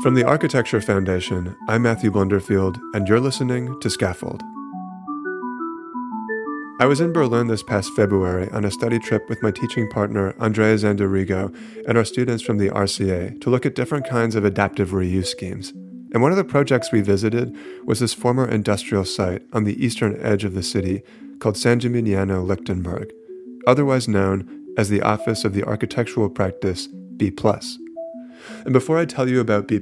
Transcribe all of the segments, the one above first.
From the Architecture Foundation, I'm Matthew Blunderfield, and you're listening to Scaffold. I was in Berlin this past February on a study trip with my teaching partner, Andrea Zanderigo, and our students from the RCA to look at different kinds of adaptive reuse schemes. And one of the projects we visited was this former industrial site on the eastern edge of the city called San Gimignano Lichtenberg, otherwise known as the Office of the Architectural Practice B. And before I tell you about B,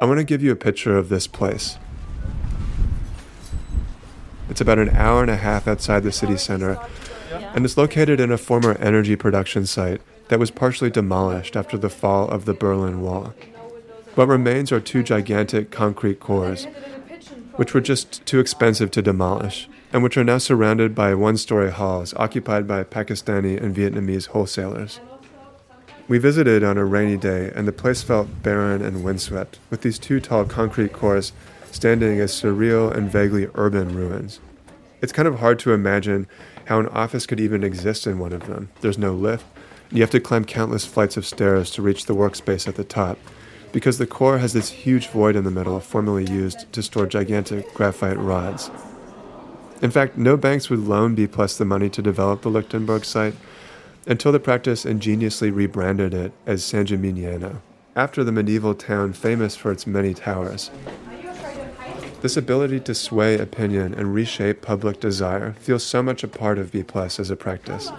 I want to give you a picture of this place. It's about an hour and a half outside the city center, and it's located in a former energy production site that was partially demolished after the fall of the Berlin Wall. What remains are two gigantic concrete cores, which were just too expensive to demolish, and which are now surrounded by one story halls occupied by Pakistani and Vietnamese wholesalers. We visited on a rainy day, and the place felt barren and windswept, with these two tall concrete cores standing as surreal and vaguely urban ruins. It's kind of hard to imagine how an office could even exist in one of them. There's no lift, and you have to climb countless flights of stairs to reach the workspace at the top, because the core has this huge void in the middle formerly used to store gigantic graphite rods. In fact, no banks would loan B Plus the money to develop the Lichtenberg site, until the practice ingeniously rebranded it as San Gimignano, after the medieval town famous for its many towers. This ability to sway opinion and reshape public desire feels so much a part of B Plus as a practice.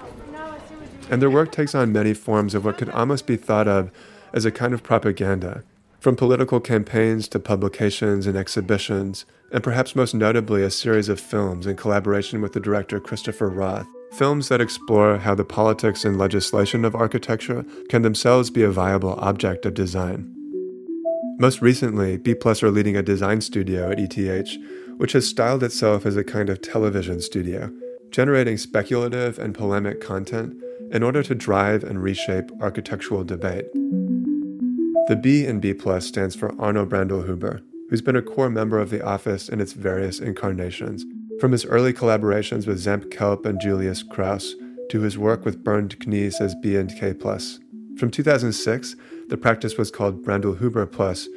And their work takes on many forms of what could almost be thought of as a kind of propaganda, from political campaigns to publications and exhibitions, and perhaps most notably a series of films in collaboration with the director Christopher Roth Films that explore how the politics and legislation of architecture can themselves be a viable object of design. Most recently, B Plus are leading a design studio at ETH, which has styled itself as a kind of television studio, generating speculative and polemic content in order to drive and reshape architectural debate. The B in B Plus stands for Arno Brandlhuber, who's been a core member of the office in its various incarnations from his early collaborations with Zamp Kelp and Julius Krauss to his work with Bernd Kniess as B and K+. From 2006, the practice was called Brandlhuber Plus,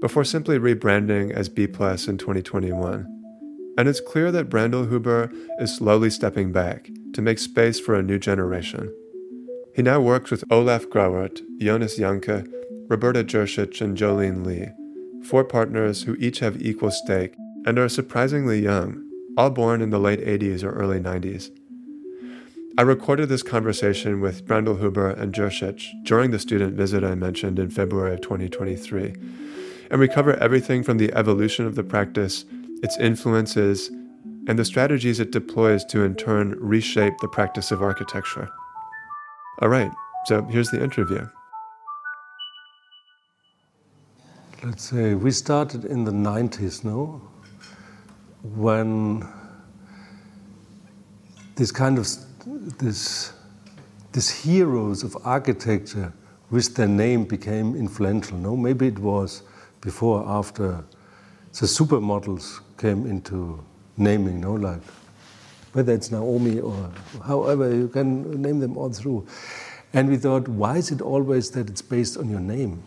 before simply rebranding as B Plus in 2021. And it's clear that Brandlhuber is slowly stepping back to make space for a new generation. He now works with Olaf Grawert, Jonas Janke, Roberta Jurcic, and Jolene Lee, four partners who each have equal stake and are surprisingly young all born in the late 80s or early 90s. I recorded this conversation with Brandlhuber and Jurcic during the student visit I mentioned in February of 2023, and we cover everything from the evolution of the practice, its influences, and the strategies it deploys to in turn reshape the practice of architecture. All right, so here's the interview. Let's say we started in the 90s, no? When this kind of this these heroes of architecture with their name became influential. No, maybe it was before, or after the supermodels came into naming. No, like whether it's Naomi or however you can name them all through. And we thought, why is it always that it's based on your name?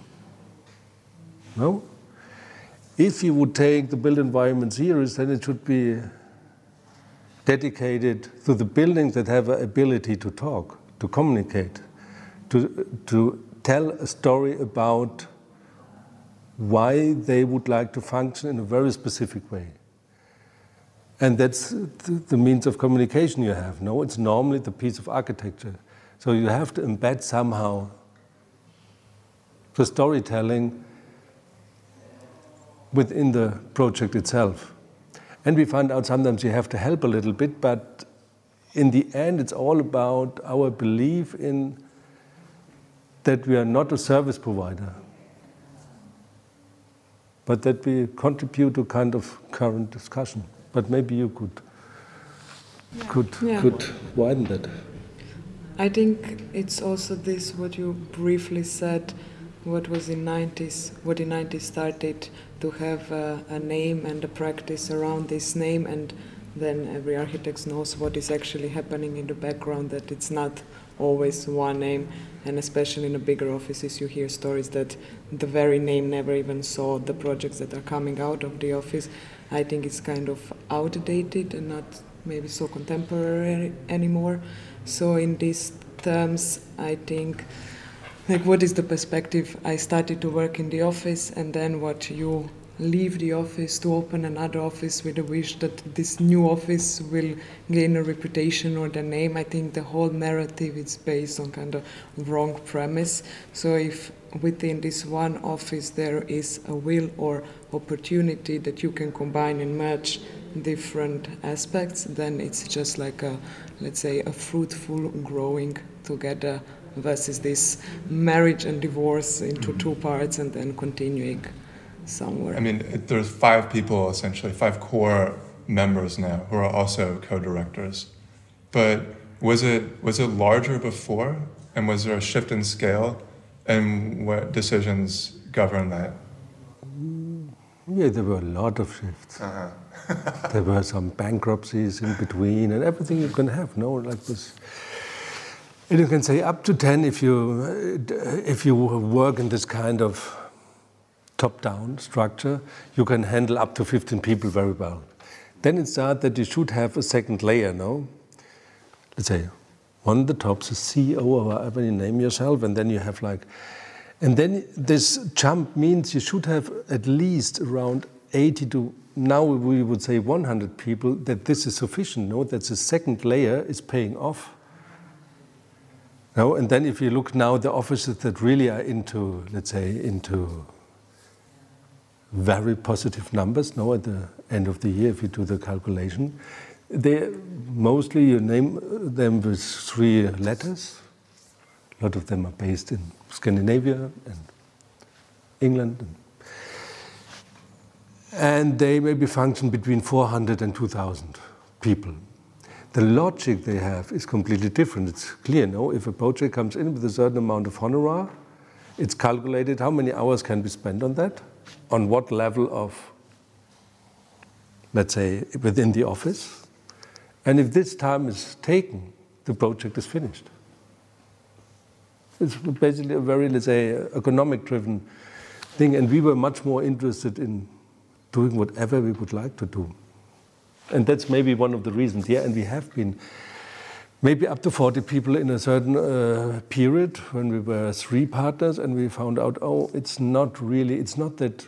No, if you would take the built environment series, then it should be dedicated to the buildings that have an ability to talk, to communicate, to, to tell a story about why they would like to function in a very specific way. And that's the means of communication you have. No, it's normally the piece of architecture. So you have to embed somehow the storytelling within the project itself. And we find out sometimes you have to help a little bit, but in the end, it's all about our belief in that we are not a service provider, but that we contribute to kind of current discussion. But maybe you could yeah. could yeah. could widen that. I think it's also this what you briefly said what was in 90s what in 90s started to have a, a, name and a practice around this name and then every architect knows what is actually happening in the background that it's not always one name. And especially in the bigger offices, you hear stories that the very name never even saw the projects that are coming out of the office. I think it's kind of outdated and not maybe so contemporary anymore. So in these terms, I think like what is the perspective? I started to work in the office, and then what you leave the office to open another office with a wish that this new office will gain a reputation or the name. I think the whole narrative is based on kind of wrong premise. So if within this one office there is a will or opportunity that you can combine and merge different aspects, then it's just like a, let's say, a fruitful growing together versus this marriage and divorce into two parts and then continuing somewhere. I mean, there's five people essentially, five core members now who are also co-directors. But was it was it larger before, and was there a shift in scale, and what decisions govern that? Yeah, there were a lot of shifts. Uh-huh. there were some bankruptcies in between, and everything you can have. No, like this. And you can say up to ten if you if you work in this kind of top-down structure, you can handle up to 15 people very well. Then it's that that you should have a second layer, no? Let's say one of the tops, a CEO or whatever you name yourself, and then you have like, and then this jump means you should have at least around 80 to now we would say 100 people that this is sufficient. No, that the second layer is paying off. No, and then if you look now, the offices that really are into, let's say, into very positive numbers now at the end of the year if you do the calculation. They mostly you name them with three letters. A lot of them are based in Scandinavia and England. And, and they maybe function between 400 and 2,000 people. The logic they have is completely different. It's clear, no? If a project comes in with a certain amount of honorar, it's calculated how many hours can be spent on that on what level of, let's say, within the office. And if this time is taken, the project is finished. It's basically a very, let's say, economic driven thing. And we were much more interested in doing whatever we would like to do. And that's maybe one of the reasons. Yeah, and we have been maybe up to 40 people in a certain uh, period when we were three partners and we found out oh it's not really it's not that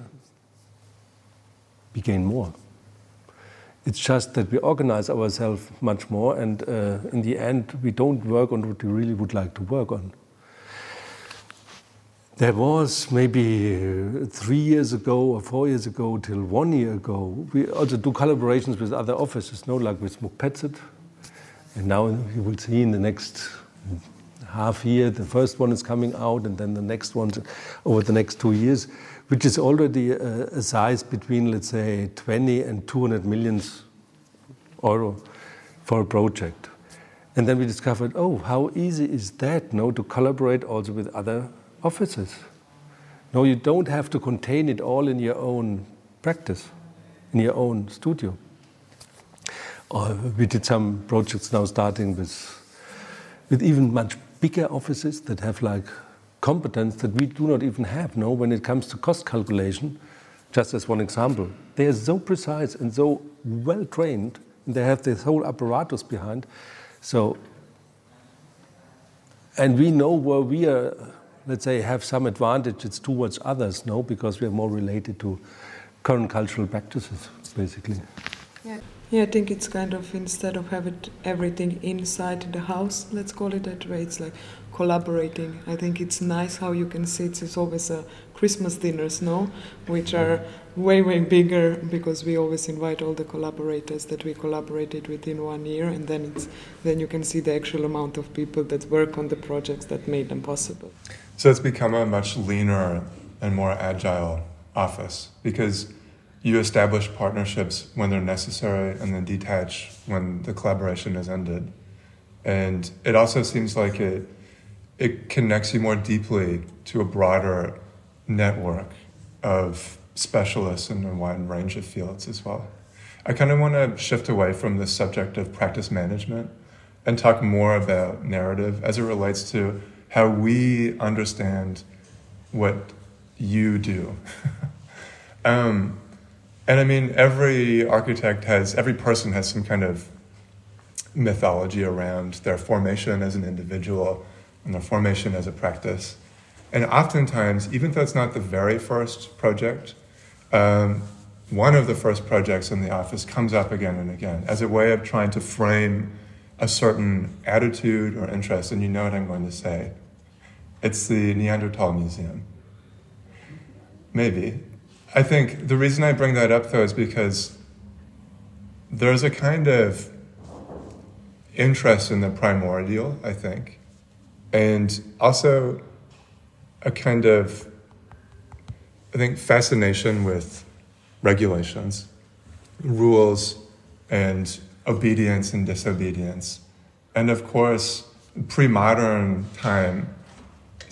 we gain more it's just that we organize ourselves much more and uh, in the end we don't work on what we really would like to work on there was maybe uh, three years ago or four years ago till one year ago we also do collaborations with other offices no like with Muck Petzet and now you will see in the next half year, the first one is coming out, and then the next one over the next two years, which is already a, a size between, let's say, 20 and 200 millions euro for a project. And then we discovered, oh, how easy is that, no, to collaborate also with other offices. No, you don't have to contain it all in your own practice, in your own studio. Or we did some projects now starting with, with even much bigger offices that have like competence that we do not even have no when it comes to cost calculation just as one example they are so precise and so well trained and they have this whole apparatus behind so and we know where we are let's say have some advantages towards others no because we are more related to current cultural practices basically yeah. Yeah, I think it's kind of instead of having everything inside the house, let's call it that way, it's like collaborating. I think it's nice how you can see it's always a Christmas dinners, no, which are way way bigger because we always invite all the collaborators that we collaborated within one year, and then it's then you can see the actual amount of people that work on the projects that made them possible. So it's become a much leaner and more agile office because you establish partnerships when they're necessary and then detach when the collaboration is ended. And it also seems like it it connects you more deeply to a broader network of specialists in a wide range of fields as well. I kind of want to shift away from the subject of practice management and talk more about narrative as it relates to how we understand what you do. um, and I mean, every architect has, every person has some kind of mythology around their formation as an individual and their formation as a practice. And oftentimes, even though it's not the very first project, um, one of the first projects in the office comes up again and again as a way of trying to frame a certain attitude or interest, and you know what I'm going to say. It's the Neanderthal Museum. Maybe. I think the reason I bring that up, though, is because there's a kind of interest in the primordial, I think, and also a kind of, I think, fascination with regulations, rules, and obedience and disobedience. And of course, pre modern time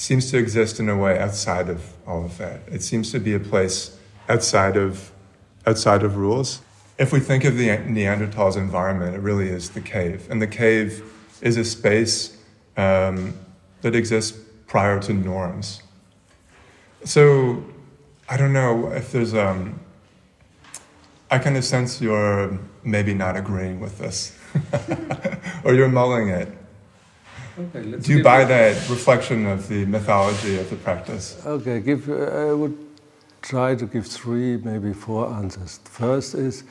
seems to exist in a way outside of all of that. It seems to be a place outside of, outside of rules. If we think of the Neanderthals' environment, it really is the cave. And the cave is a space um, that exists prior to norms. So I don't know if there's um, I kind of sense you're maybe not agreeing with this, or you're mulling it. Okay, Do you buy that reflection of the mythology of the practice? Okay, give, uh, I would try to give three, maybe four answers. First is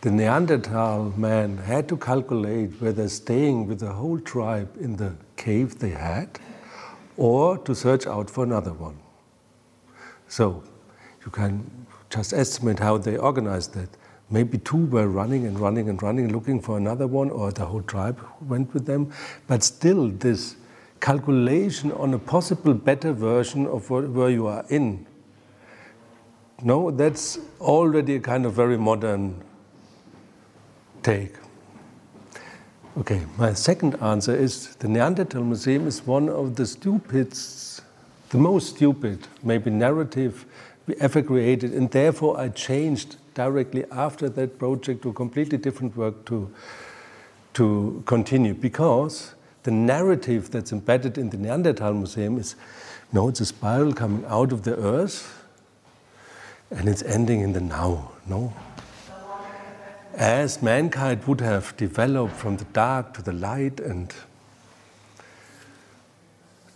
the Neanderthal man had to calculate whether staying with the whole tribe in the cave they had or to search out for another one. So you can just estimate how they organized that. Maybe two were running and running and running, looking for another one, or the whole tribe went with them. But still, this calculation on a possible better version of where you are in. No, that's already a kind of very modern take. Okay, my second answer is the Neanderthal Museum is one of the stupid, the most stupid, maybe narrative we ever created, and therefore I changed directly after that project to completely different work to, to continue because the narrative that's embedded in the Neanderthal Museum is no, it's a spiral coming out of the earth and it's ending in the now, no? As mankind would have developed from the dark to the light and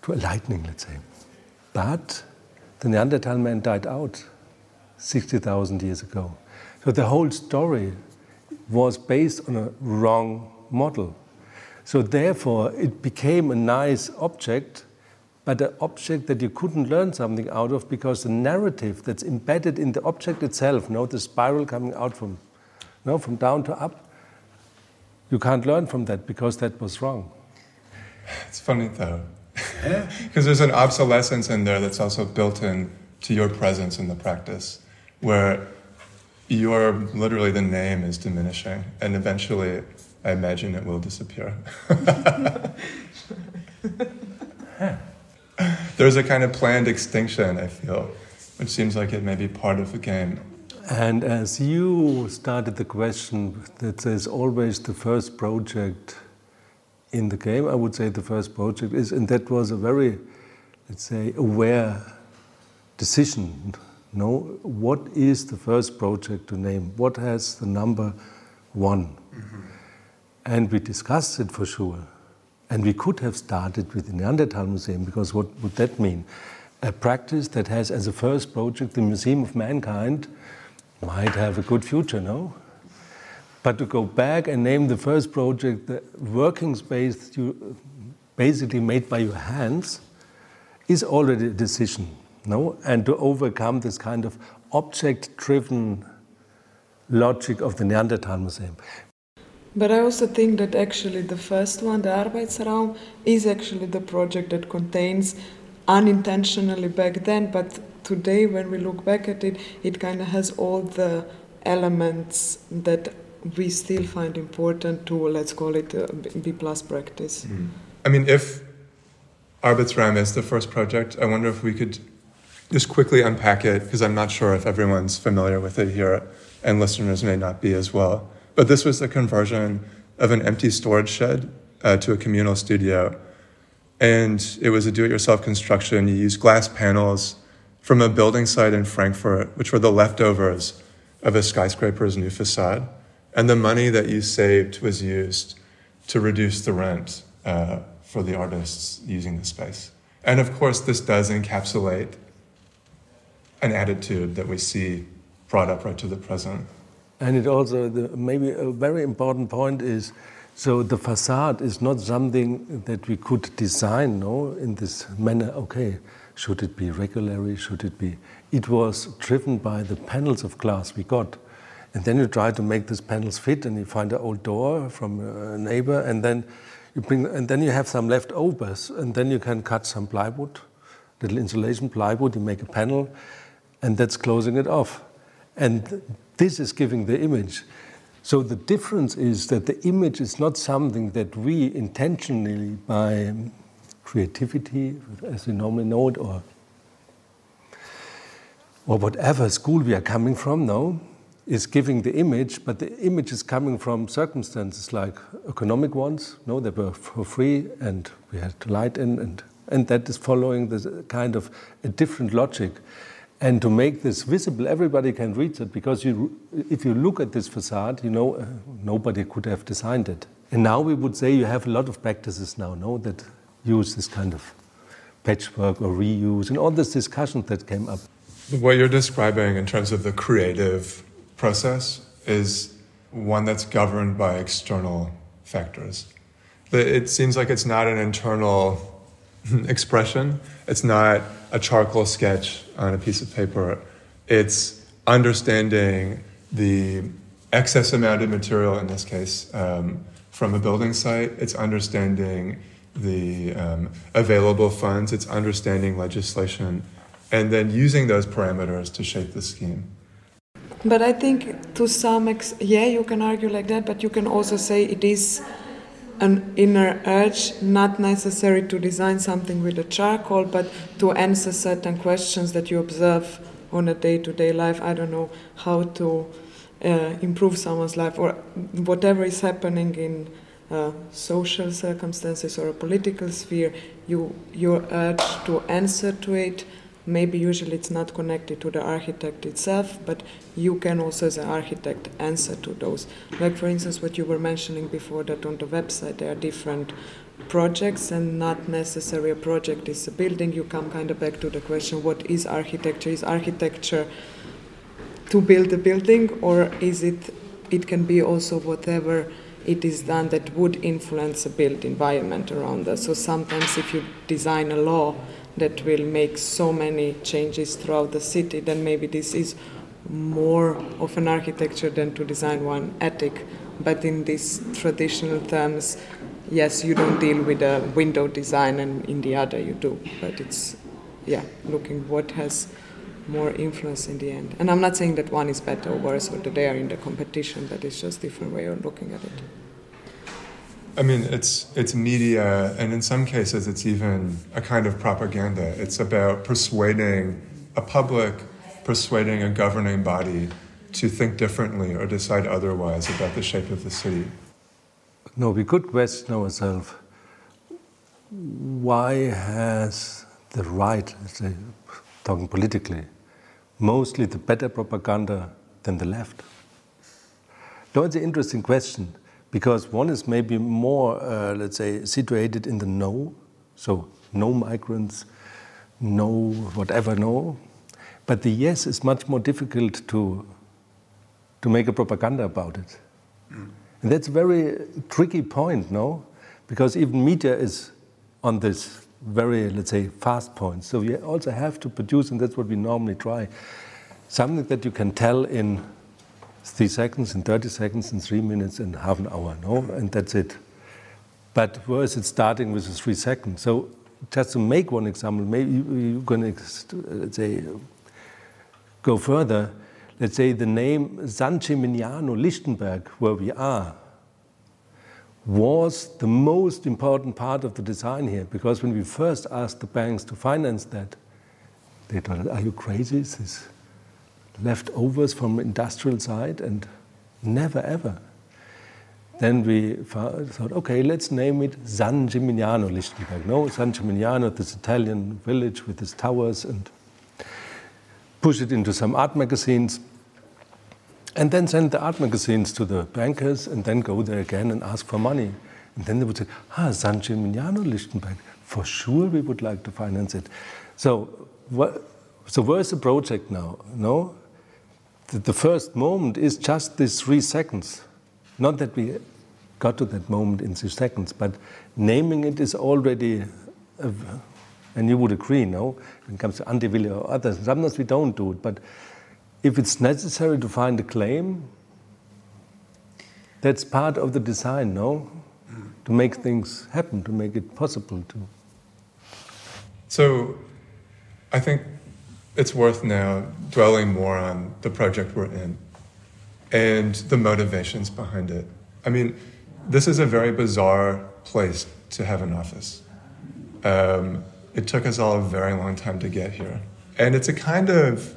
to a lightning, let's say. But the Neanderthal man died out 60,000 years ago. So the whole story was based on a wrong model. So therefore, it became a nice object, but an object that you couldn't learn something out of because the narrative that's embedded in the object itself, you know, the spiral coming out from, you know, from down to up, you can't learn from that because that was wrong. It's funny though, because there's an obsolescence in there that's also built in to your presence in the practice, where your literally the name is diminishing, and eventually, I imagine it will disappear. There's a kind of planned extinction, I feel, which seems like it may be part of the game. And as you started the question that there's always the first project in the game, I would say the first project is, and that was a very, let's say, aware decision know what is the first project to name, what has the number one. Mm-hmm. And we discussed it for sure. And we could have started with the Neanderthal Museum, because what would that mean? A practice that has as a first project the Museum of Mankind might have a good future, no? But to go back and name the first project the working space you basically made by your hands is already a decision no? And to overcome this kind of object driven logic of the Neanderthal Museum. But I also think that actually the first one, the Arbeitsraum, is actually the project that contains unintentionally back then, but today when we look back at it, it kind of has all the elements that we still find important to, let's call it, a B plus practice. Mm. I mean, if Arbeitsraum is the first project, I wonder if we could just quickly unpack it because I'm not sure if everyone's familiar with it here, and listeners may not be as well. But this was the conversion of an empty storage shed uh, to a communal studio. And it was a do it yourself construction. You used glass panels from a building site in Frankfurt, which were the leftovers of a skyscraper's new facade. And the money that you saved was used to reduce the rent uh, for the artists using the space. And of course, this does encapsulate an attitude that we see brought up right to the present. And it also, the, maybe a very important point is so the facade is not something that we could design no, in this manner. Okay, should it be regularly? Should it be? It was driven by the panels of glass we got. And then you try to make these panels fit, and you find an old door from a neighbor, and then you bring, and then you have some leftovers, and then you can cut some plywood, little insulation plywood. You make a panel, and that's closing it off. And this is giving the image. So the difference is that the image is not something that we intentionally, by creativity, as we normally know it, or or whatever school we are coming from now, is giving the image, but the image is coming from circumstances like economic ones. No, they were for free, and we had to light in, and and that is following this kind of a different logic. And to make this visible, everybody can read it because you, if you look at this facade, you know uh, nobody could have designed it. And now we would say you have a lot of practices now, no, that use this kind of patchwork or reuse and all this discussion that came up. What you're describing in terms of the creative process is one that's governed by external factors. It seems like it's not an internal expression. It's not a charcoal sketch on a piece of paper. It's understanding the excess amount of material, in this case, um, from a building site. It's understanding the um, available funds. It's understanding legislation. And then using those parameters to shape the scheme. But I think to some ex- yeah, you can argue like that, but you can also say it is an inner urge, not necessary to design something with a charcoal, but to answer certain questions that you observe on a day to day life. I don't know how to uh, improve someone's life or whatever is happening in uh, social circumstances or a political sphere, you, your urge to answer to it maybe usually it's not connected to the architect itself, but you can also, as an architect, answer to those. Like, for instance, what you were mentioning before that on the website, there are different projects, and not necessarily a project is a building. You come kind of back to the question what is architecture? Is architecture to build a building, or is it, it can be also whatever it is done that would influence a built environment around us. So sometimes if you design a law, that will make so many changes throughout the city, then maybe this is more of an architecture than to design one attic. But in these traditional terms, yes, you don't deal with a window design, and in the other you do. But it's, yeah, looking what has more influence in the end. And I'm not saying that one is better or worse or that they are in the competition, but it's just different way of looking at it. I mean, it's it's media, and in some cases, it's even a kind of propaganda. It's about persuading a public, persuading a governing body to think differently or decide otherwise about the shape of the city. No, we could question ourselves: Why has the right, say, talking politically, mostly the better propaganda than the left? No, it's an interesting question because one is maybe more, uh, let's say, situated in the no, so no migrants, no whatever, no. But the yes is much more difficult to, to make a propaganda about it. Mm. And that's a very tricky point, no? Because even media is on this very, let's say, fast point. So you also have to produce, and that's what we normally try, something that you can tell in three seconds and 30 seconds and three minutes and half an hour, no? And that's it. But where is it starting with the three seconds? So just to make one example, maybe you can, let's uh, say, go further. Let's say the name San Gimignano Lichtenberg, where we are, was the most important part of the design here. Because when we first asked the banks to finance that, they thought, are you crazy? Is This leftovers from industrial side and never ever. then we thought, okay, let's name it San Gimignano Lichtenberg. No, San Gimignano, this Italian village with its towers, and push it into some art magazines. And then send the art magazines to the bankers, and then go there again and ask for money. And then they would say, ah, San Gimignano Lichtenberg, for sure we would like to finance it. So, what, so where's the project now? No, the, first moment is just these three seconds. Not that we got to that moment in three seconds, but naming it is already, a, and you would agree, no? When it comes to Antivilla or others, sometimes we don't do it, but if it's necessary to find a claim, that's part of the design, no? To make things happen, to make it possible to. So, I think it's worth now dwelling more on the project we're in and the motivations behind it. I mean, this is a very bizarre place to have an office. Um, it took us all a very long time to get here. And it's a kind of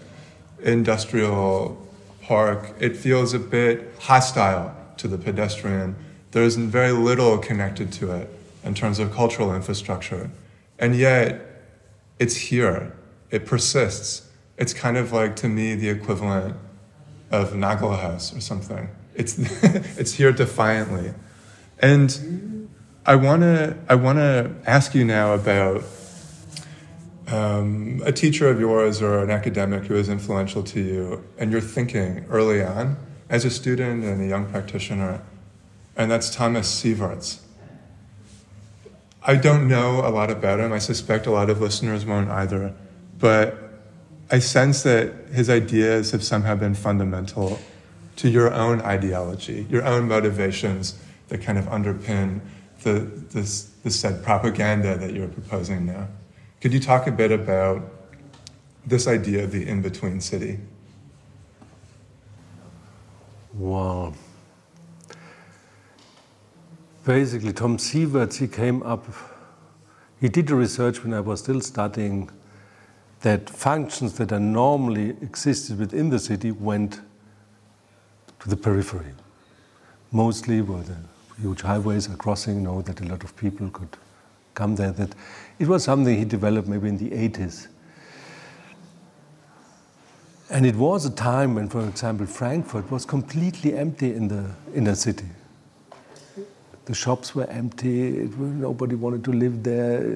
industrial park. It feels a bit hostile to the pedestrian. There's very little connected to it in terms of cultural infrastructure. And yet, it's here it persists. It's kind of like, to me, the equivalent of Nagel House or something. It's, it's here defiantly. And I want to I wanna ask you now about um, a teacher of yours or an academic who is influential to you and your thinking early on as a student and a young practitioner, and that's Thomas Sieverts. I don't know a lot about him. I suspect a lot of listeners won't either. But I sense that his ideas have somehow been fundamental to your own ideology, your own motivations that kind of underpin the, this said propaganda that you're proposing now. Could you talk a bit about this idea of the in between city? Wow. Basically, Tom Sieverts, he came up, he did the research when I was still studying that functions that are normally existed within the city went to the periphery. Mostly where the huge highways are crossing, you know, that a lot of people could come there. That it was something he developed maybe in the 80s. And it was a time when, for example, Frankfurt was completely empty in the inner city. The shops were empty, nobody wanted to live there.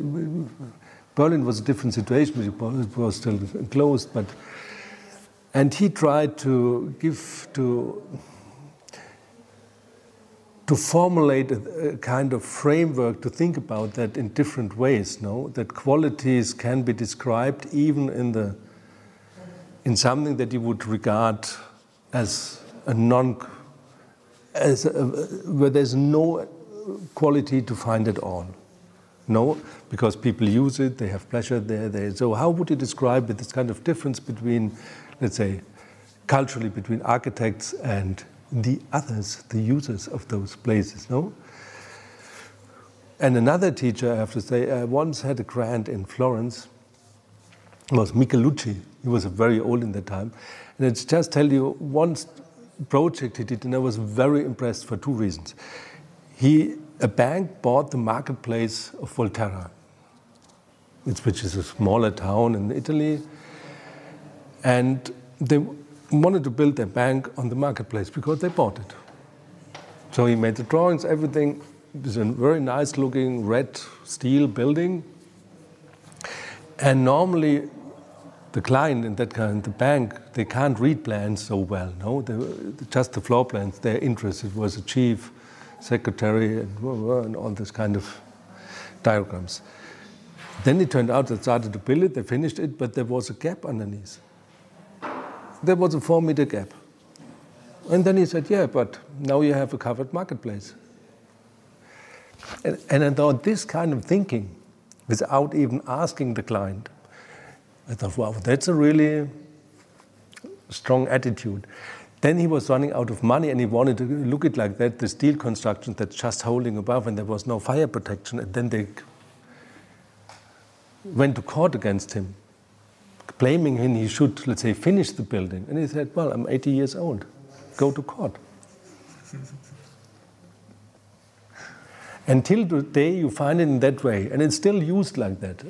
Berlin was a different situation, it was still closed, but and he tried to give to to formulate a, a, kind of framework to think about that in different ways. No, that qualities can be described even in the in something that you would regard as a non as a, where there's no quality to find at all. No, because people use it, they have pleasure there. They, so, how would you describe it, this kind of difference between, let's say, culturally between architects and the others, the users of those places? No. And another teacher, I have to say, I once had a grant in Florence. It was Michelucci. He was very old in that time, and it's just tell you one project he did, and I was very impressed for two reasons. He a bank bought the marketplace of Volterra, which is a smaller town in Italy, and they wanted to build their bank on the marketplace because they bought it. So he made the drawings, everything. It was a very nice looking red steel building. And normally, the client in that kind, the bank, they can't read plans so well. No, they, just the floor plans. Their interest was achieved secretary and, and all this kind of diagrams. Then it turned out they started to build it, they finished it, but there was a gap underneath. There was a four meter gap. And then he said, Yeah, but now you have a covered marketplace. And, and I thought this kind of thinking, without even asking the client, I thought, wow, that's a really strong attitude. Then he was running out of money and he wanted to look it like that, the steel construction that's just holding above and there was no fire protection. And then they went to court against him, blaming him he should, let's say, finish the building. And he said, Well, I'm 80 years old. Go to court. Until today, you find it in that way, and it's still used like that.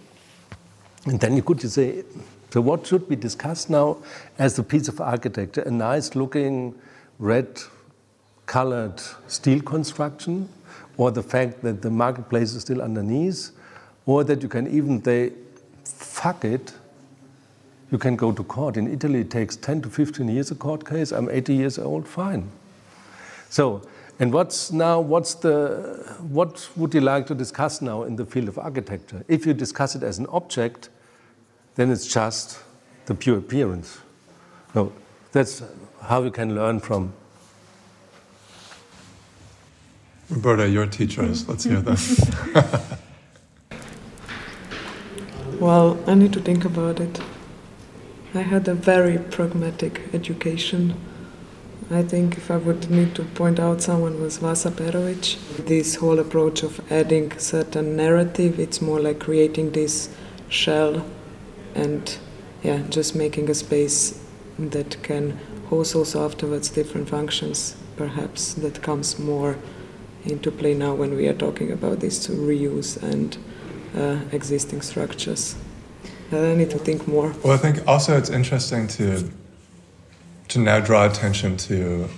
And then you could just say, so what should we discuss now as a piece of architecture? A nice looking red colored steel construction, or the fact that the marketplace is still underneath, or that you can even say, fuck it, you can go to court. In Italy, it takes 10 to 15 years a court case. I'm 80 years old, fine. So, and what's now, what's the, what would you like to discuss now in the field of architecture? If you discuss it as an object, then it's just the pure appearance. No, that's how you can learn from. Roberta, your teachers, let's hear them. well, I need to think about it. I had a very pragmatic education. I think if I would need to point out someone was Vasa Perovic. This whole approach of adding certain narrative, it's more like creating this shell and yeah, just making a space that can host also afterwards different functions, perhaps that comes more into play now when we are talking about this to reuse and uh, existing structures. I need to think more. Well, I think also it's interesting to to now draw attention to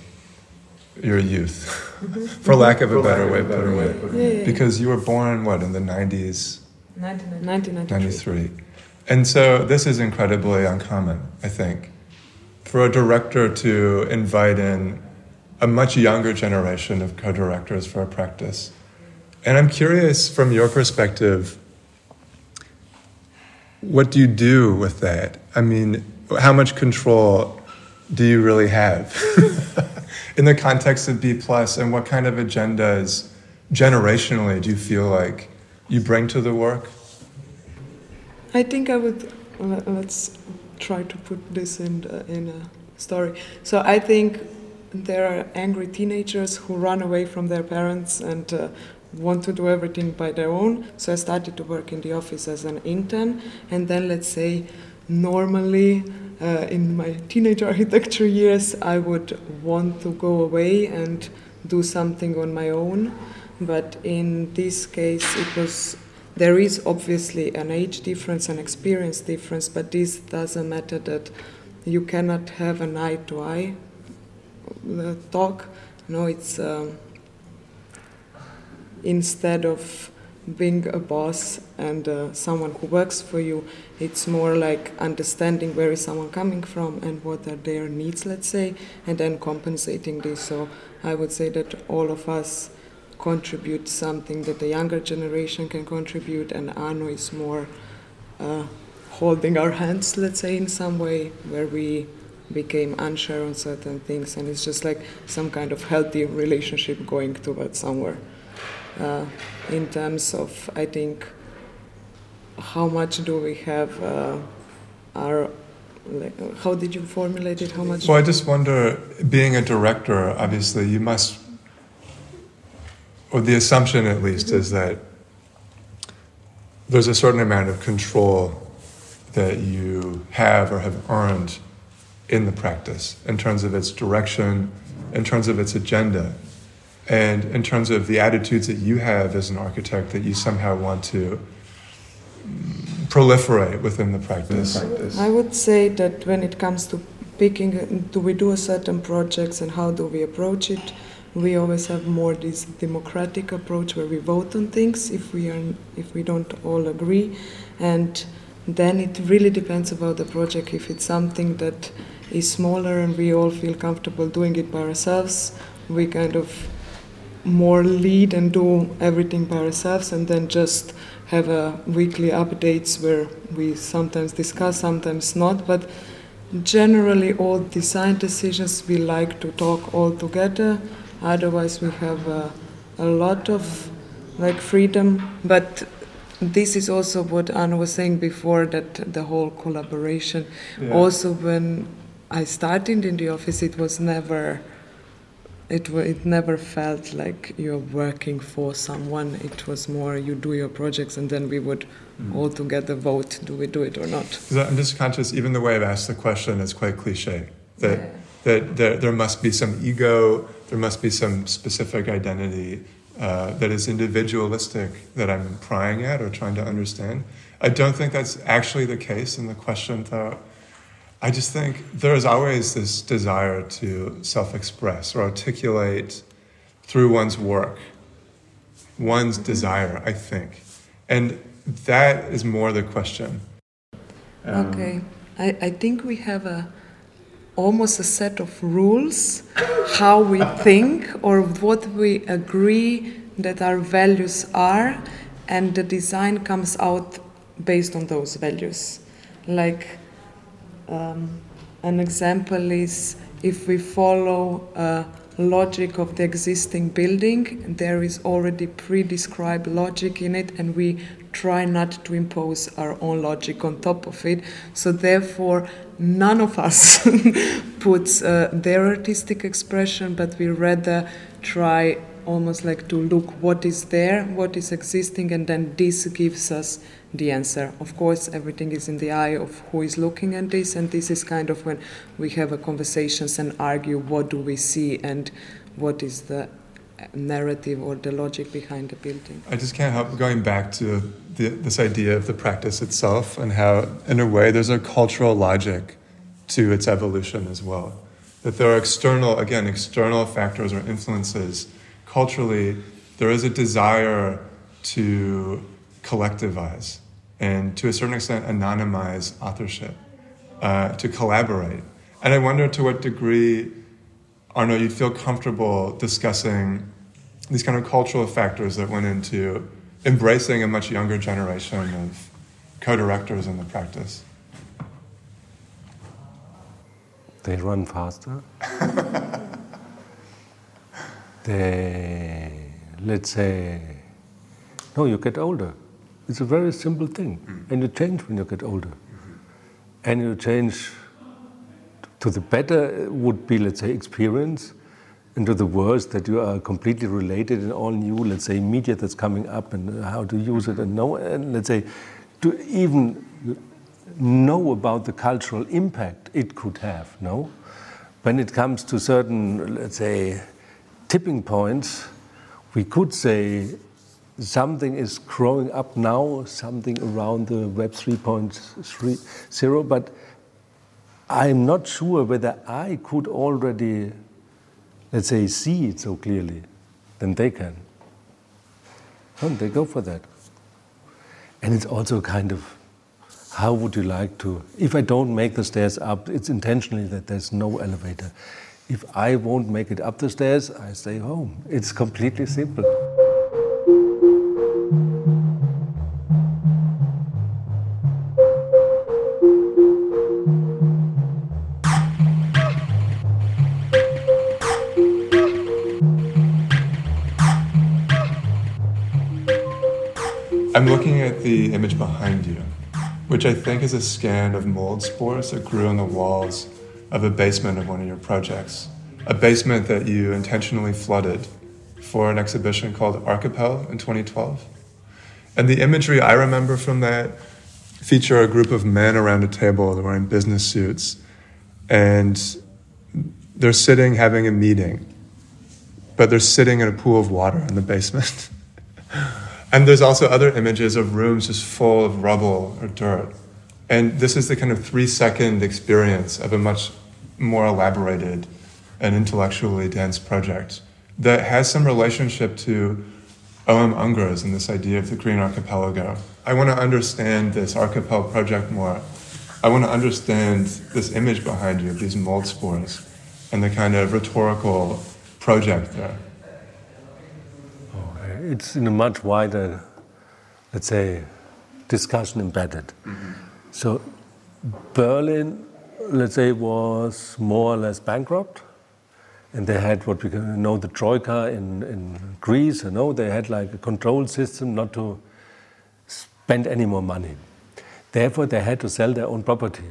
your youth, mm-hmm. for lack of a better way, better way, yeah, yeah. because you were born what in the nineties, 1993. And so this is incredibly uncommon, I think, for a director to invite in a much younger generation of co-directors for a practice. And I'm curious from your perspective what do you do with that? I mean, how much control do you really have in the context of B plus, and what kind of agendas generationally do you feel like you bring to the work? I think I would let's try to put this in uh, in a story. So I think there are angry teenagers who run away from their parents and uh, want to do everything by their own. So I started to work in the office as an intern, and then let's say normally uh, in my teenage architecture years, I would want to go away and do something on my own. But in this case, it was there is obviously an age difference, an experience difference, but this doesn't matter that you cannot have an eye to eye talk. No, it's. Um, instead of being a boss and uh, someone who works for you, it's more like understanding where is someone coming from and what are their needs, let's say, and then compensating this. So I would say that all of us contribute something that the younger generation can contribute, and Arno is more uh, holding our hands, let's say, in some way, where we became unsure on certain things, and it's just like some kind of healthy relationship going towards somewhere uh, in terms of, I think, how much do we have uh, our how did you formulate it? How much? Well, I just wonder, being a director, obviously, you must, or the assumption at least mm-hmm. is that there's a certain amount of control that you have or have earned in the practice in terms of its direction, in terms of its agenda and in terms of the attitudes that you have as an architect that you somehow want to proliferate within the practice. I would say that when it comes to picking, do we do a certain projects and how do we approach it? We always have more this democratic approach where we vote on things if we are if we don't all agree, and then it really depends about the project. If it's something that is smaller and we all feel comfortable doing it by ourselves, we kind of more lead and do everything by ourselves and then just have a weekly updates where we sometimes discuss sometimes not. But generally all design decisions we like to talk all together otherwise we have a, a lot of like freedom but this is also what Anna was saying before that the whole collaboration yeah. also when I started in the office it was never it, it never felt like you're working for someone. It was more you do your projects and then we would mm. all together vote do we do it or not. I'm just conscious, even the way I've asked the question is quite cliche. That, yeah. that, that there must be some ego, there must be some specific identity uh, that is individualistic that I'm prying at or trying to understand. I don't think that's actually the case in the question, though. I just think there is always this desire to self express or articulate through one's work, one's desire, I think. And that is more the question. Um, okay. I, I think we have a almost a set of rules how we think or what we agree that our values are and the design comes out based on those values. Like um, an example is if we follow logic of the existing building there is already pre-described logic in it and we try not to impose our own logic on top of it. So, therefore, none of us puts uh, their artistic expression, but we rather try almost like to look what is there, what is existing, and then this gives us the answer. Of course, everything is in the eye of who is looking at this, and this is kind of when we have a conversations and argue what do we see and what is the narrative or the logic behind the building. I just can't help going back to the, this idea of the practice itself and how, in a way, there's a cultural logic to its evolution as well. That there are external, again, external factors or influences. Culturally, there is a desire to collectivize and, to a certain extent, anonymize authorship, uh, to collaborate. And I wonder to what degree, Arno, you'd feel comfortable discussing these kind of cultural factors that went into embracing a much younger generation of co-directors in the practice? They run faster. they, let's say, no, you get older. It's a very simple thing. Mm. And you change when you get older. Mm-hmm. And you change to the better would be, let's say, experience into the words that you are completely related in all new, let's say, media that's coming up and how to use it and know, and let's say, to even know about the cultural impact it could have, no? When it comes to certain, let's say, tipping points, we could say something is growing up now, something around the Web 3.0, but I'm not sure whether I could already let's say, see it so clearly, then they can. And they go for that. And it's also kind of how would you like to, if I don't make the stairs up, it's intentionally that there's no elevator. If I won't make it up the stairs, I stay home. It's completely simple. I'm looking at the image behind you, which I think is a scan of mold spores that grew on the walls of a basement of one of your projects. A basement that you intentionally flooded for an exhibition called Archipel in 2012. And the imagery I remember from that feature a group of men around a table, they're wearing business suits, and they're sitting having a meeting, but they're sitting in a pool of water in the basement. And there's also other images of rooms just full of rubble or dirt. And this is the kind of three second experience of a much more elaborated and intellectually dense project that has some relationship to O.M. Ungers and this idea of the Green Archipelago. I want to understand this archipel project more. I want to understand this image behind you, of these mold spores, and the kind of rhetorical project there it's in a much wider, let's say, discussion embedded. Mm-hmm. So Berlin, let's say, was more or less bankrupt. And they had what we know the Troika in, in Greece, you know, they had like a control system not to spend any more money. Therefore, they had to sell their own property,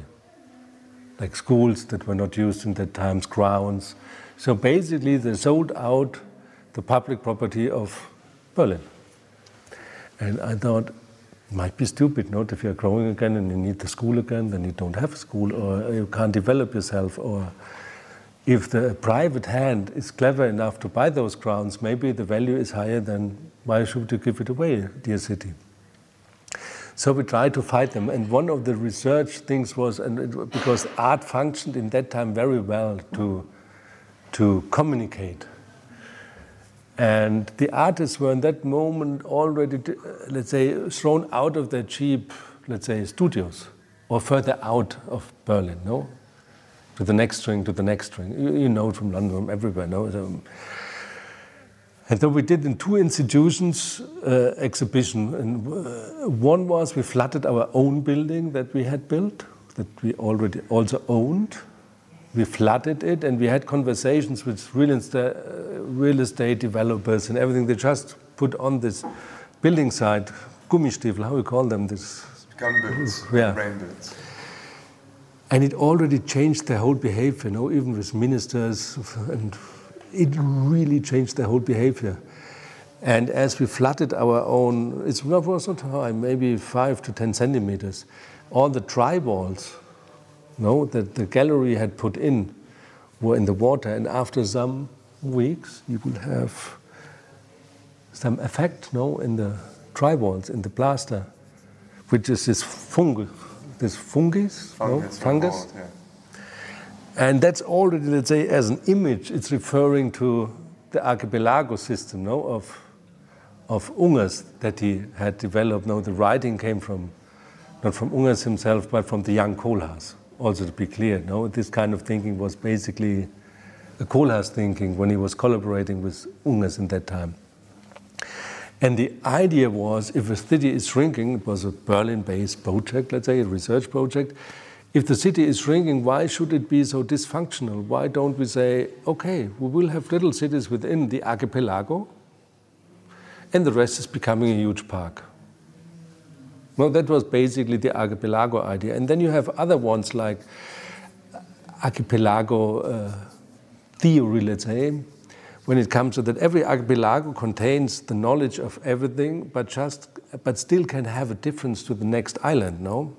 like schools that were not used in that times, grounds. So basically, they sold out the public property of Berlin. And I thought, it might be stupid, not if you're growing again and you need the school again, then you don't have a school, or you can't develop yourself, or if the private hand is clever enough to buy those grounds, maybe the value is higher than why should you give it away, dear city? So we tried to fight them, and one of the research things was, and it, because art functioned in that time very well to to communicate, and the artists were in that moment already, let's say, thrown out of their cheap, let's say, studios, or further out of Berlin, no, to the next string, to the next string. You, you know from London, from everywhere, no. So, and so we did in two institutions uh, exhibition. And uh, one was we flooded our own building that we had built, that we already also owned. We flooded it, and we had conversations with real estate, uh, real estate developers and everything. They just put on this building site, Gummistiefel, how we call them, this Gumboots, Yeah. rain boots. And it already changed their whole behavior, you know, even with ministers, and it really changed their whole behavior. And as we flooded our own, it was not high, maybe five to ten centimeters, all the dry walls, no, that the gallery had put in were in the water. And after some weeks, you will have some effect, no, in the dry walls, in the plaster, which is this fungus, this fungus, no? Fungus. fungus. mold, yeah. And that's already, let's say, as an image, it's referring to the archipelago system, no, of, of Ungers that he had developed. No, the writing came from, not from Ungers himself, but from the young Koolhaas. Also, to be clear, no, this kind of thinking was basically the Koolhaas thinking when he was collaborating with Ungers in that time. And the idea was if a city is shrinking, it was a Berlin based project, let's say, a research project. If the city is shrinking, why should it be so dysfunctional? Why don't we say, okay, we will have little cities within the archipelago, and the rest is becoming a huge park? Well, that was basically the archipelago idea. And then you have other ones like archipelago uh, theory, let's say, when it comes to that every archipelago contains the knowledge of everything, but just but still can have a difference to the next island, no?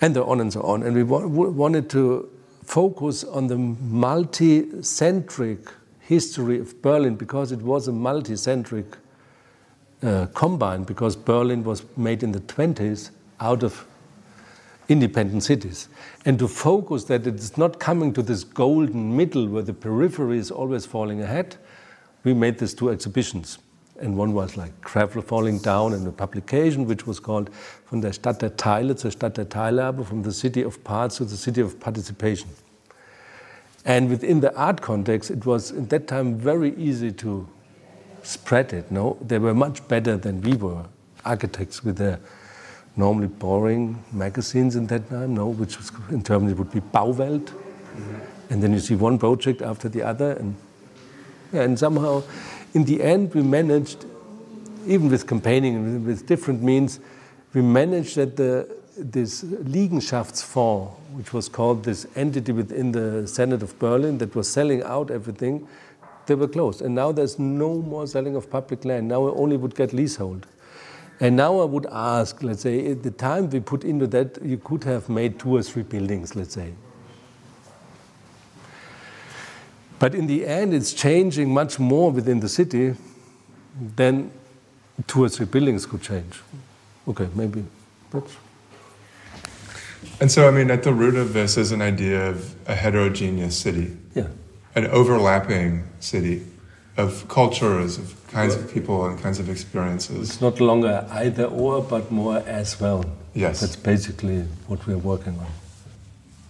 And so on and so on. And we wa- wa- wanted to focus on the multi-centric history of Berlin because it was a multi-centric uh, combine because Berlin was made in the 20s out of independent cities. And to focus that it's not coming to this golden middle where the periphery is always falling ahead, we made these two exhibitions. And one was like Gravel Falling Down and a publication which was called Von der Stadt der Teile zur Stadt der Teilhabe, from the city of parts to the city of participation. And within the art context, it was at that time very easy to spread it. No, they were much better than we were, architects with their normally boring magazines in that time. No, which was in Germany would be Bauwelt, and then you see one project after the other, and yeah, and somehow, in the end, we managed, even with campaigning and with different means, we managed that the this Liegenschaftsfonds, which was called this entity within the Senate of Berlin that was selling out everything, they were closed. And now there's no more selling of public land. Now we only would get leasehold. And now I would ask, let's say, at the time we put into that, you could have made two or three buildings, let's say. But in the end, it's changing much more within the city than two or three buildings could change. Okay, maybe. That's And so, I mean, at the root of this is an idea of a heterogeneous city, yeah. An overlapping city of cultures, of kinds of people and kinds of experiences. It's not longer either or, but more as well. Yes. That's basically what we're working on.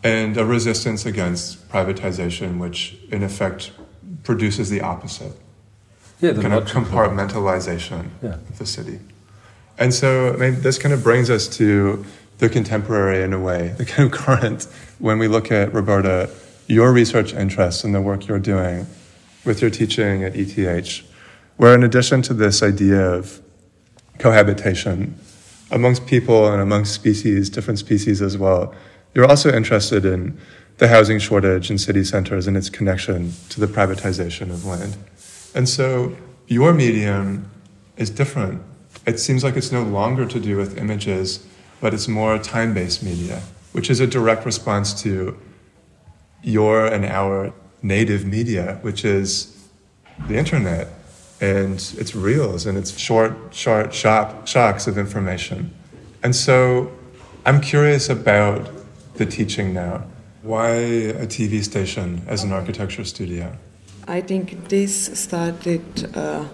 And a resistance against privatization, which in effect produces the opposite Yeah, the kind of compartmentalization Yeah. of the city. And so, I mean, this kind of brings us to the contemporary in a way, the kind of current when we look at Roberta, your research interests and the work you're doing with your teaching at ETH, where in addition to this idea of cohabitation amongst people and amongst species, different species as well, you're also interested in the housing shortage in city centers and its connection to the privatization of land. And so your medium is different. It seems like it's no longer to do with images, but it's more time based media, which is a direct response to your and our native media, which is the internet and its reels and its short, short shock, shocks of information. And so I'm curious about the teaching now. Why a TV station as an architecture studio? I think this started uh,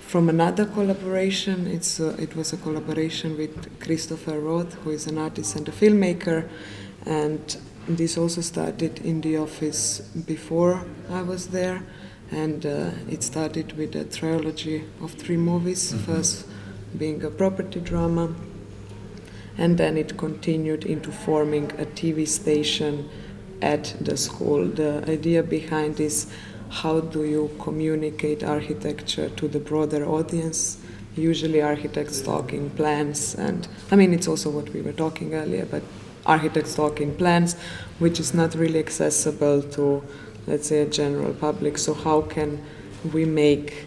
from another collaboration. It's uh, it was a collaboration with Christopher Roth, who is an artist and a filmmaker, and this also started in the office before I was there, and uh, it started with a trilogy of three movies. Mm-hmm. First, being a property drama, and then it continued into forming a TV station at the school. The idea behind this how do you communicate architecture to the broader audience? Usually, architects talking plans, and I mean, it's also what we were talking earlier, but architects talking plans, which is not really accessible to, let's say, a general public. So, how can we make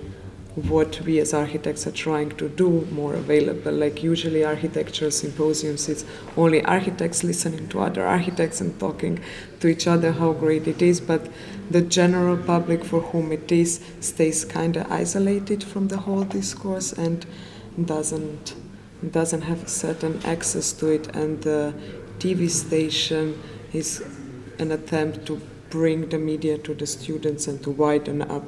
what we as architects are trying to do more available. Like usually architecture symposiums, it's only architects listening to other architects and talking to each other how great it is, but the general public for whom it is stays kind of isolated from the whole discourse and doesn't doesn't have certain access to it and the TV station is an attempt to bring the media to the students and to widen up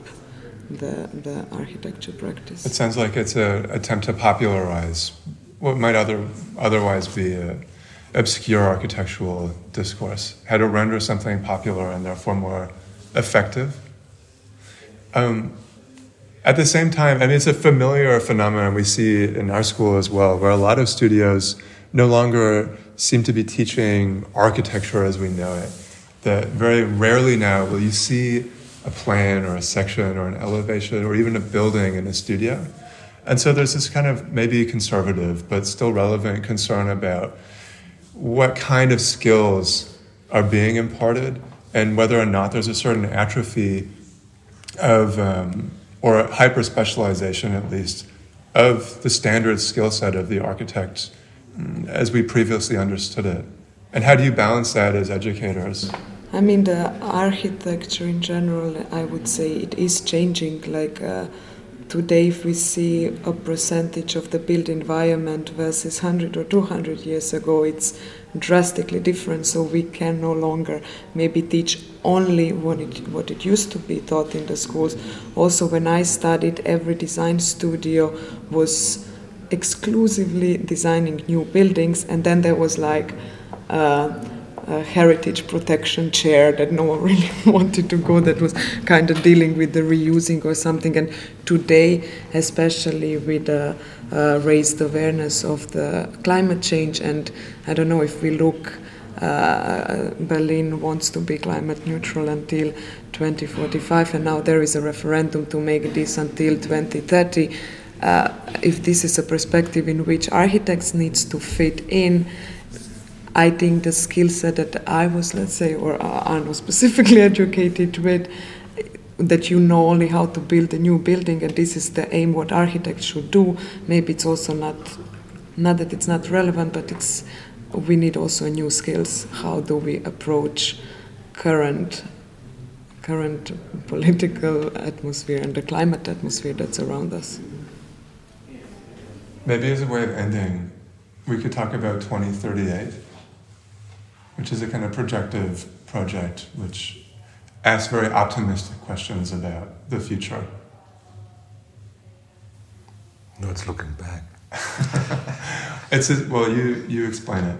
the, the architecture practice. It sounds like it's an attempt to popularize what might other, otherwise be an obscure architectural discourse, how to render something popular and therefore more effective. Um, at the same time, I mean, it's a familiar phenomenon we see in our school as well, where a lot of studios no longer seem to be teaching architecture as we know it. That very rarely now will you see a plan or a section or an elevation or even a building in a studio. And so there's this kind of maybe conservative but still relevant concern about what kind of skills are being imparted and whether or not there's a certain atrophy of, um, or hyper specialization at least, of the standard skill set of the architect mm, as we previously understood it. And how do you balance that as educators? I mean, the architecture in general, I would say it is changing. Like uh, today, if we see a percentage of the built environment versus 100 or 200 years ago, it's drastically different. So we can no longer maybe teach only what it, what it used to be taught in the schools. Also, when I studied, every design studio was exclusively designing new buildings, and then there was like. Uh, a heritage protection chair that no one really wanted to go that was kind of dealing with the reusing or something and today especially with the uh, raised awareness of the climate change and i don't know if we look uh, Berlin wants to be climate neutral until 2045, and now there is a referendum to make this until 2030. Uh, if this is a perspective in which architects needs to fit in, I think the skill set that I was, let's say, or Arno specifically educated with, that you know only how to build a new building, and this is the aim what architects should do. Maybe it's also not, not that it's not relevant, but it's we need also new skills. How do we approach current current political atmosphere and the climate atmosphere that's around us? Maybe as a way of ending, we could talk about 2038 which is a kind of projective project which asks very optimistic questions about the future. No, it's looking back. it's a, well, you you explain it.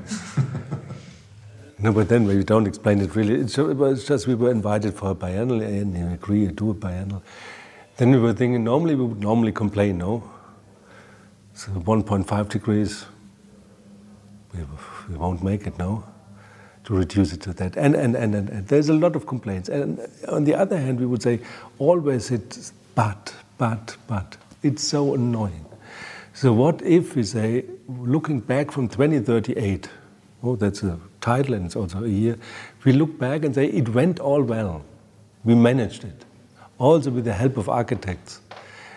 no, but then we don't explain it really. It's, it's just we were invited for a biennial and we agreed to do a biennial. Then we were thinking normally we would normally complain, no. So 1.5 degrees, we, we won't make it, no to reduce it to that. And, and, and, and, and there's a lot of complaints. And on the other hand, we would say always it's but, but, but. It's so annoying. So what if we say, looking back from 2038, oh, that's a title and it's also a year, we look back and say it went all well. We managed it, also with the help of architects.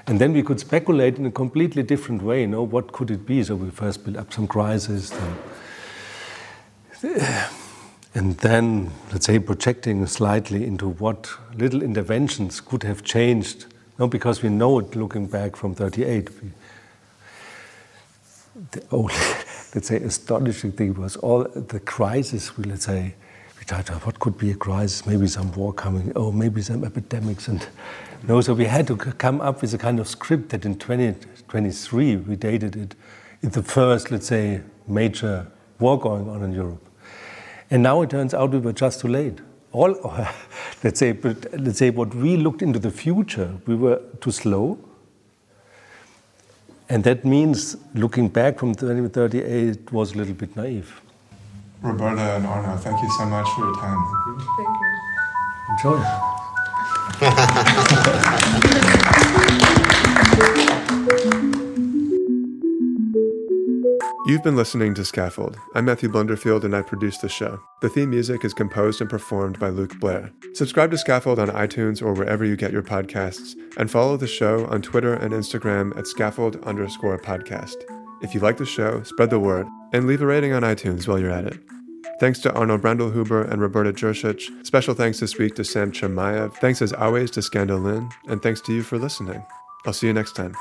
And then we could speculate in a completely different way, you know, what could it be? So we first built up some crisis. Then, And then, let's say, projecting slightly into what little interventions could have changed. No, because we know it looking back from 38. We, the only, let's say, astonishing thing was all the crisis, we, let's say, we oh, uh, what could be a crisis? Maybe some war coming, oh, maybe some epidemics. And no, so we had to come up with a kind of script that in 2023 we dated it in the first, let's say, major war going on in Europe. And now it turns out we were just too late. All, let's say, let's say what we looked into the future, we were too slow. And that means looking back from 2038 it was a little bit naive. Roberta and Arno, thank you so much for your time. Thank you. Thank you. Enjoy. You've been listening to Scaffold. I'm Matthew Blunderfield and I produce the show. The theme music is composed and performed by Luke Blair. Subscribe to Scaffold on iTunes or wherever you get your podcasts, and follow the show on Twitter and Instagram at scaffold underscore podcast. If you like the show, spread the word and leave a rating on iTunes while you're at it. Thanks to Arno Brandlhuber and Roberta Jurcic. Special thanks this week to Sam Chermayeff. Thanks as always to Scandal Lynn. And thanks to you for listening. I'll see you next time.